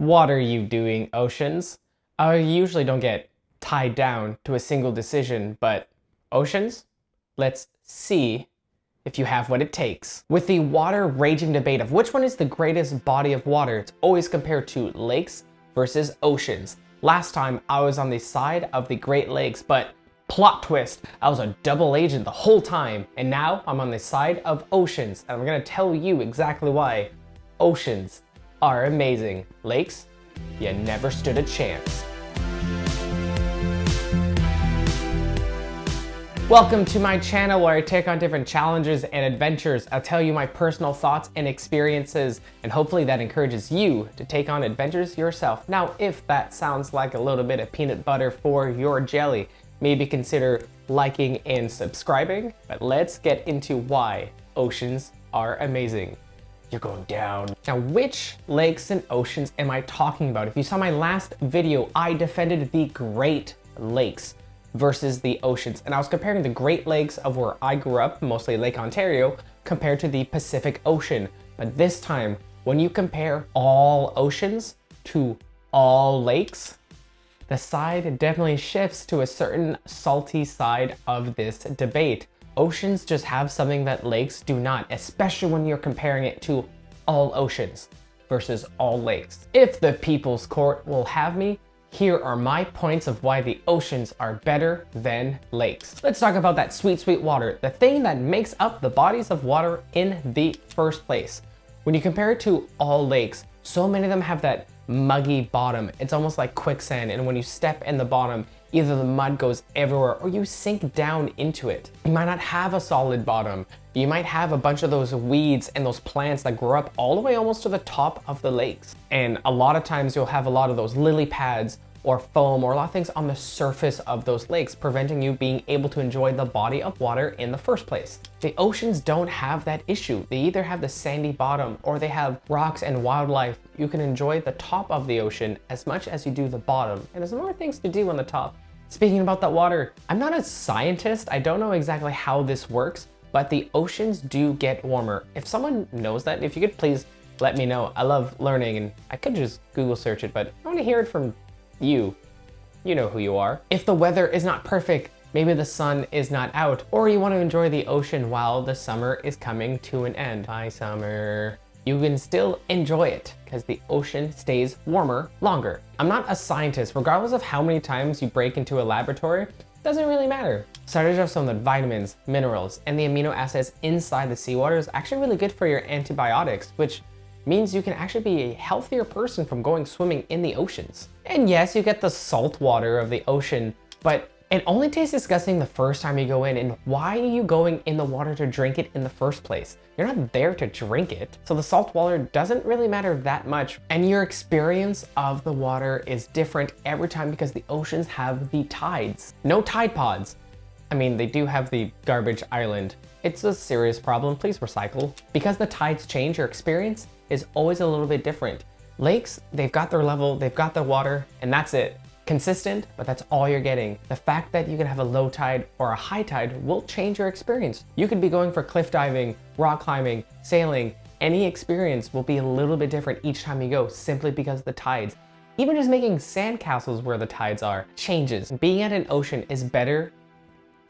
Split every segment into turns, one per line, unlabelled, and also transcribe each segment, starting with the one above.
What are you doing, oceans? I usually don't get tied down to a single decision, but oceans? Let's see if you have what it takes. With the water raging debate of which one is the greatest body of water, it's always compared to lakes versus oceans. Last time I was on the side of the Great Lakes, but plot twist, I was a double agent the whole time, and now I'm on the side of oceans, and I'm gonna tell you exactly why. Oceans are amazing. Lakes, you never stood a chance. Welcome to my channel where I take on different challenges and adventures. I'll tell you my personal thoughts and experiences, and hopefully that encourages you to take on adventures yourself. Now, if that sounds like a little bit of peanut butter for your jelly, maybe consider liking and subscribing. But let's get into why oceans are amazing. You're going down. Now, which lakes and oceans am I talking about? If you saw my last video, I defended the Great Lakes versus the oceans. And I was comparing the Great Lakes of where I grew up, mostly Lake Ontario, compared to the Pacific Ocean. But this time, when you compare all oceans to all lakes, the side definitely shifts to a certain salty side of this debate. Oceans just have something that lakes do not, especially when you're comparing it to all oceans versus all lakes. If the People's Court will have me, here are my points of why the oceans are better than lakes. Let's talk about that sweet, sweet water, the thing that makes up the bodies of water in the first place. When you compare it to all lakes, so many of them have that muggy bottom. It's almost like quicksand, and when you step in the bottom, either the mud goes everywhere or you sink down into it. You might not have a solid bottom. You might have a bunch of those weeds and those plants that grow up all the way almost to the top of the lakes. And a lot of times you'll have a lot of those lily pads or foam or a lot of things on the surface of those lakes, preventing you being able to enjoy the body of water in the first place. The oceans don't have that issue. They either have the sandy bottom or they have rocks and wildlife. You can enjoy the top of the ocean as much as you do the bottom, and there's more things to do on the top. Speaking about that water, I'm not a scientist. I don't know exactly how this works, but the oceans do get warmer. If someone knows that, if you could please let me know. I love learning and I could just Google search it, but I want to hear it from you. You know who you are. If the weather is not perfect, maybe the sun is not out, or you want to enjoy the ocean while the summer is coming to an end. Hi, summer. You can still enjoy it because the ocean stays warmer longer. I'm not a scientist, regardless of how many times you break into a laboratory, doesn't really matter. Studies have shown that vitamins, minerals, and the amino acids inside the seawater is actually really good for your antibiotics, which means you can actually be a healthier person from going swimming in the oceans. And yes, you get the salt water of the ocean, but it only tastes disgusting the first time you go in, and why are you going in the water to drink it in the first place? You're not there to drink it. So the salt water doesn't really matter that much, and your experience of the water is different every time because the oceans have the tides. No Tide Pods. I mean, they do have the garbage island. It's a serious problem, please recycle. Because the tides change, your experience is always a little bit different. Lakes, they've got their level, they've got their water, and that's it. Consistent, but that's all you're getting. The fact that you can have a low tide or a high tide will change your experience. You could be going for cliff diving, rock climbing, sailing. Any experience will be a little bit different each time you go simply because the tides. Even just making sandcastles where the tides are changes. Being at an ocean is better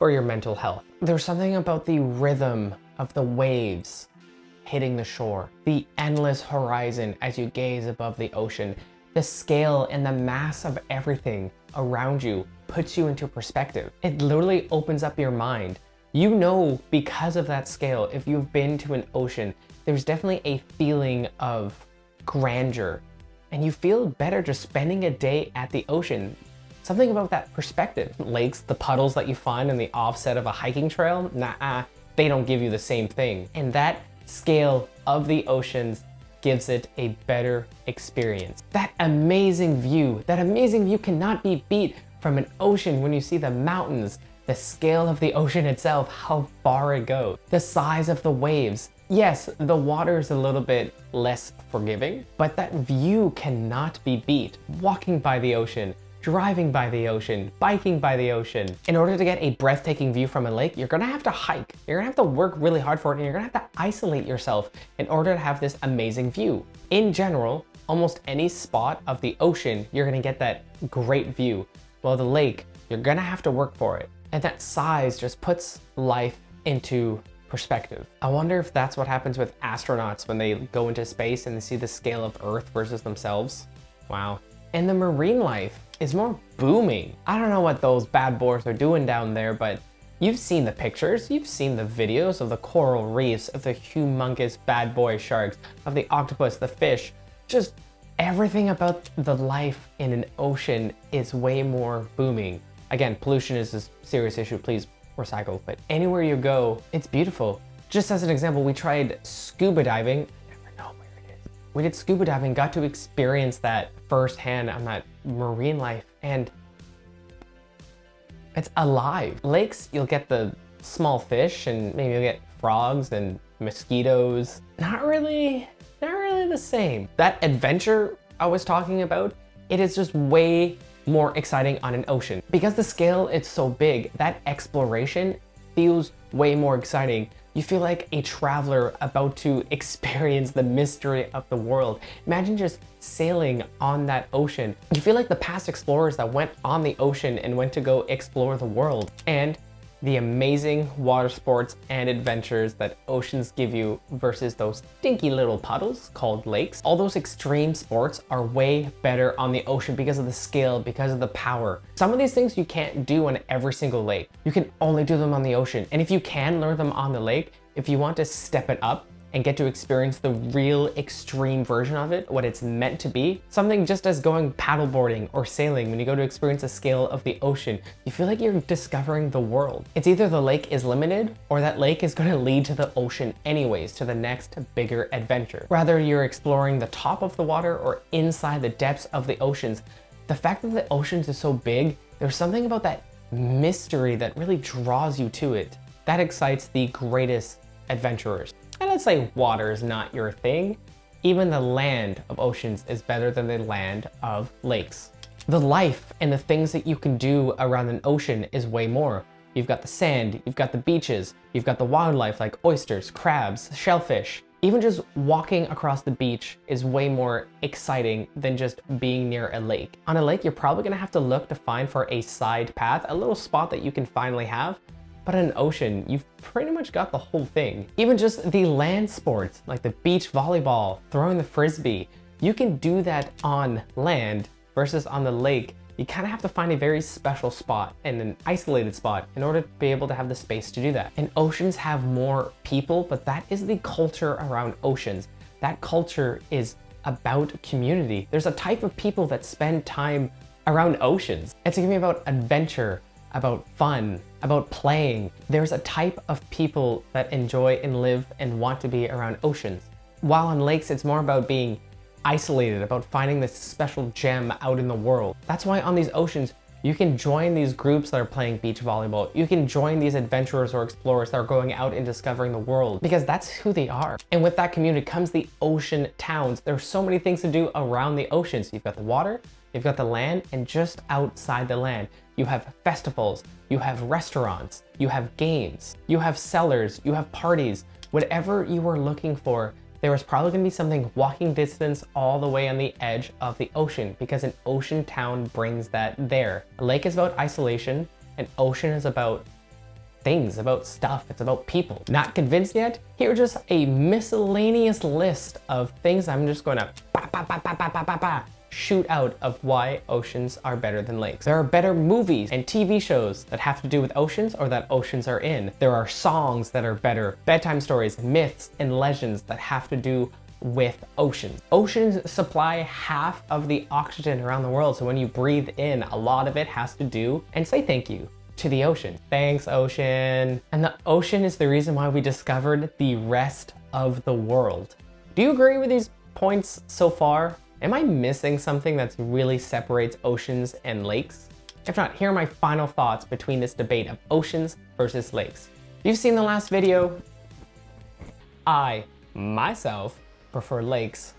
for your mental health. There's something about the rhythm of the waves hitting the shore, the endless horizon as you gaze above the ocean, the scale and the mass of everything around you puts you into perspective. It literally opens up your mind. You know, because of that scale, if you've been to an ocean, there's definitely a feeling of grandeur. And you feel better just spending a day at the ocean. Something about that perspective. Lakes, the puddles that you find in the offset of a hiking trail, nah, they don't give you the same thing. And that scale of the oceans gives it a better experience. That amazing view, that amazing view cannot be beat from an ocean when you see the mountains, the scale of the ocean itself, how far it goes, the size of the waves. Yes, the water is a little bit less forgiving, but that view cannot be beat. Walking by the ocean, driving by the ocean, biking by the ocean. In order to get a breathtaking view from a lake, you're gonna have to hike. You're gonna have to work really hard for it and you're gonna have to isolate yourself in order to have this amazing view. In general, almost any spot of the ocean, you're gonna get that great view. While the lake, you're gonna have to work for it. And that size just puts life into perspective. I wonder if that's what happens with astronauts when they go into space and they see the scale of Earth versus themselves. Wow. And the marine life is more booming. I don't know what those bad boys are doing down there, but you've seen the pictures, you've seen the videos of the coral reefs, of the humongous bad boy sharks, of the octopus, the fish. Just everything about the life in an ocean is way more booming. Again, pollution is a serious issue. Please recycle. But anywhere you go, it's beautiful. Just as an example, we tried scuba diving. We did scuba diving, got to experience that firsthand on that marine life, and it's alive. Lakes, you'll get the small fish and maybe you'll get frogs and mosquitoes. Not really, not really the same. That adventure I was talking about, it is just way more exciting on an ocean. Because the scale is so big, that exploration feels way more exciting. You feel like a traveler about to experience the mystery of the world. Imagine just sailing on that ocean. You feel like the past explorers that went on the ocean and went to go explore the world. And the amazing water sports and adventures that oceans give you versus those stinky little puddles called lakes. All those extreme sports are way better on the ocean because of the scale, because of the power. Some of these things you can't do on every single lake. You can only do them on the ocean. And if you can learn them on the lake, if you want to step it up, and get to experience the real extreme version of it, what it's meant to be. Something just as going paddleboarding or sailing when you go to experience the scale of the ocean, you feel like you're discovering the world. It's either the lake is limited or that lake is to lead to the ocean anyways, to the next bigger adventure. Whether you're exploring the top of the water or inside the depths of the oceans, the fact that the oceans is so big, there's something about that mystery that really draws you to it. That excites the greatest adventurers. Say water is not your thing, even the land of oceans is better than the land of lakes. The life and the things that you can do around an ocean is way more. You've got the sand, you've got the beaches, you've got the wildlife like oysters, crabs, shellfish. Even just walking across the beach is way more exciting than just being near a lake. On a lake, you're probably gonna have to look to find for a side path, a little spot that you can finally have, but an ocean, you've pretty much got the whole thing. Even just the land sports, like the beach volleyball, throwing the frisbee, you can do that on land versus on the lake. You kind of have to find a very special spot and an isolated spot in order to be able to have the space to do that. And oceans have more people, but that is the culture around oceans. That culture is about community. There's a type of people that spend time around oceans. It's gonna be about adventure, about fun, about playing. There's a type of people that enjoy and live and want to be around oceans. While on lakes, it's more about being isolated, about finding this special gem out in the world. That's why on these oceans, you can join these groups that are playing beach volleyball. You can join these adventurers or explorers that are going out and discovering the world because that's who they are. And with that community comes the ocean towns. There's so many things to do around the oceans. You've got the water, you've got the land, and just outside the land, you have festivals, you have restaurants, you have games, you have sellers, you have parties. Whatever you were looking for, there was probably gonna be something walking distance all the way on the edge of the ocean because an ocean town brings that there. A lake is about isolation, an ocean is about things, about stuff, it's about people. Not convinced yet? Here's just a miscellaneous list of things I'm just gonna ba shootout of why oceans are better than lakes. There are better movies and TV shows that have to do with oceans or that oceans are in. There are songs that are better, bedtime stories, myths, and legends that have to do with oceans. Oceans supply half of the oxygen around the world, so when you breathe in, a lot of it has to do and say thank you to the ocean. Thanks, ocean. And the ocean is the reason why we discovered the rest of the world. Do you agree with these points so far? Am I missing something that really separates oceans and lakes? If not, here are my final thoughts between this debate of oceans versus lakes. If You've seen the last video. I, myself, prefer lakes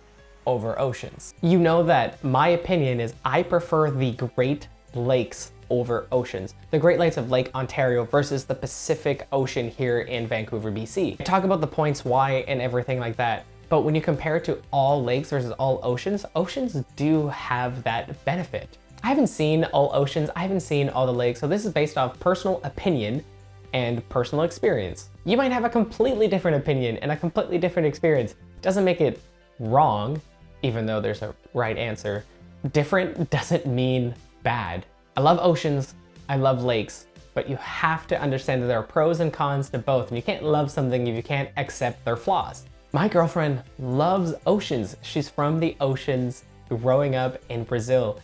over oceans. You know that my opinion is I prefer the Great Lakes over oceans. The Great Lakes of Lake Ontario versus the Pacific Ocean here in Vancouver, BC. I talk about the points why and everything like that. But when you compare it to all lakes versus all oceans, oceans do have that benefit. I haven't seen all oceans, I haven't seen all the lakes, so this is based off personal opinion and personal experience. You might have a completely different opinion and a completely different experience. Doesn't make it wrong, even though there's a right answer. Different doesn't mean bad. I love oceans, I love lakes, but you have to understand that there are pros and cons to both, and you can't love something if you can't accept their flaws. My girlfriend loves oceans. She's from the oceans growing up in Brazil,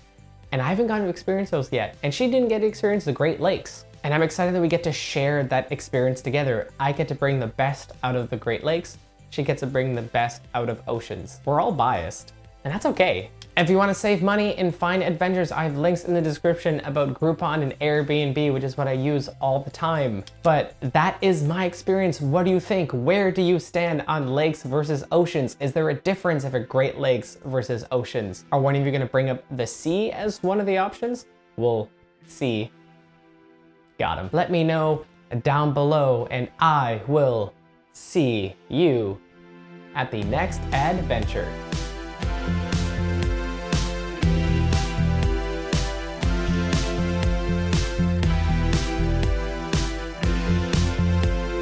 and I haven't gotten to experience those yet. And she didn't get to experience the Great Lakes. And I'm excited that we get to share that experience together. I get to bring the best out of the Great Lakes. She gets to bring the best out of oceans. We're all biased, and that's okay. If you want to save money and find adventures, I have links in the description about Groupon and Airbnb, which is what I use all the time. But that is my experience. What do you think? Where do you stand on lakes versus oceans? Is there a difference if a Great Lakes versus oceans? Are one of you going to bring up the sea as one of the options? We'll see. Got him. Let me know down below and I will see you at the next adventure.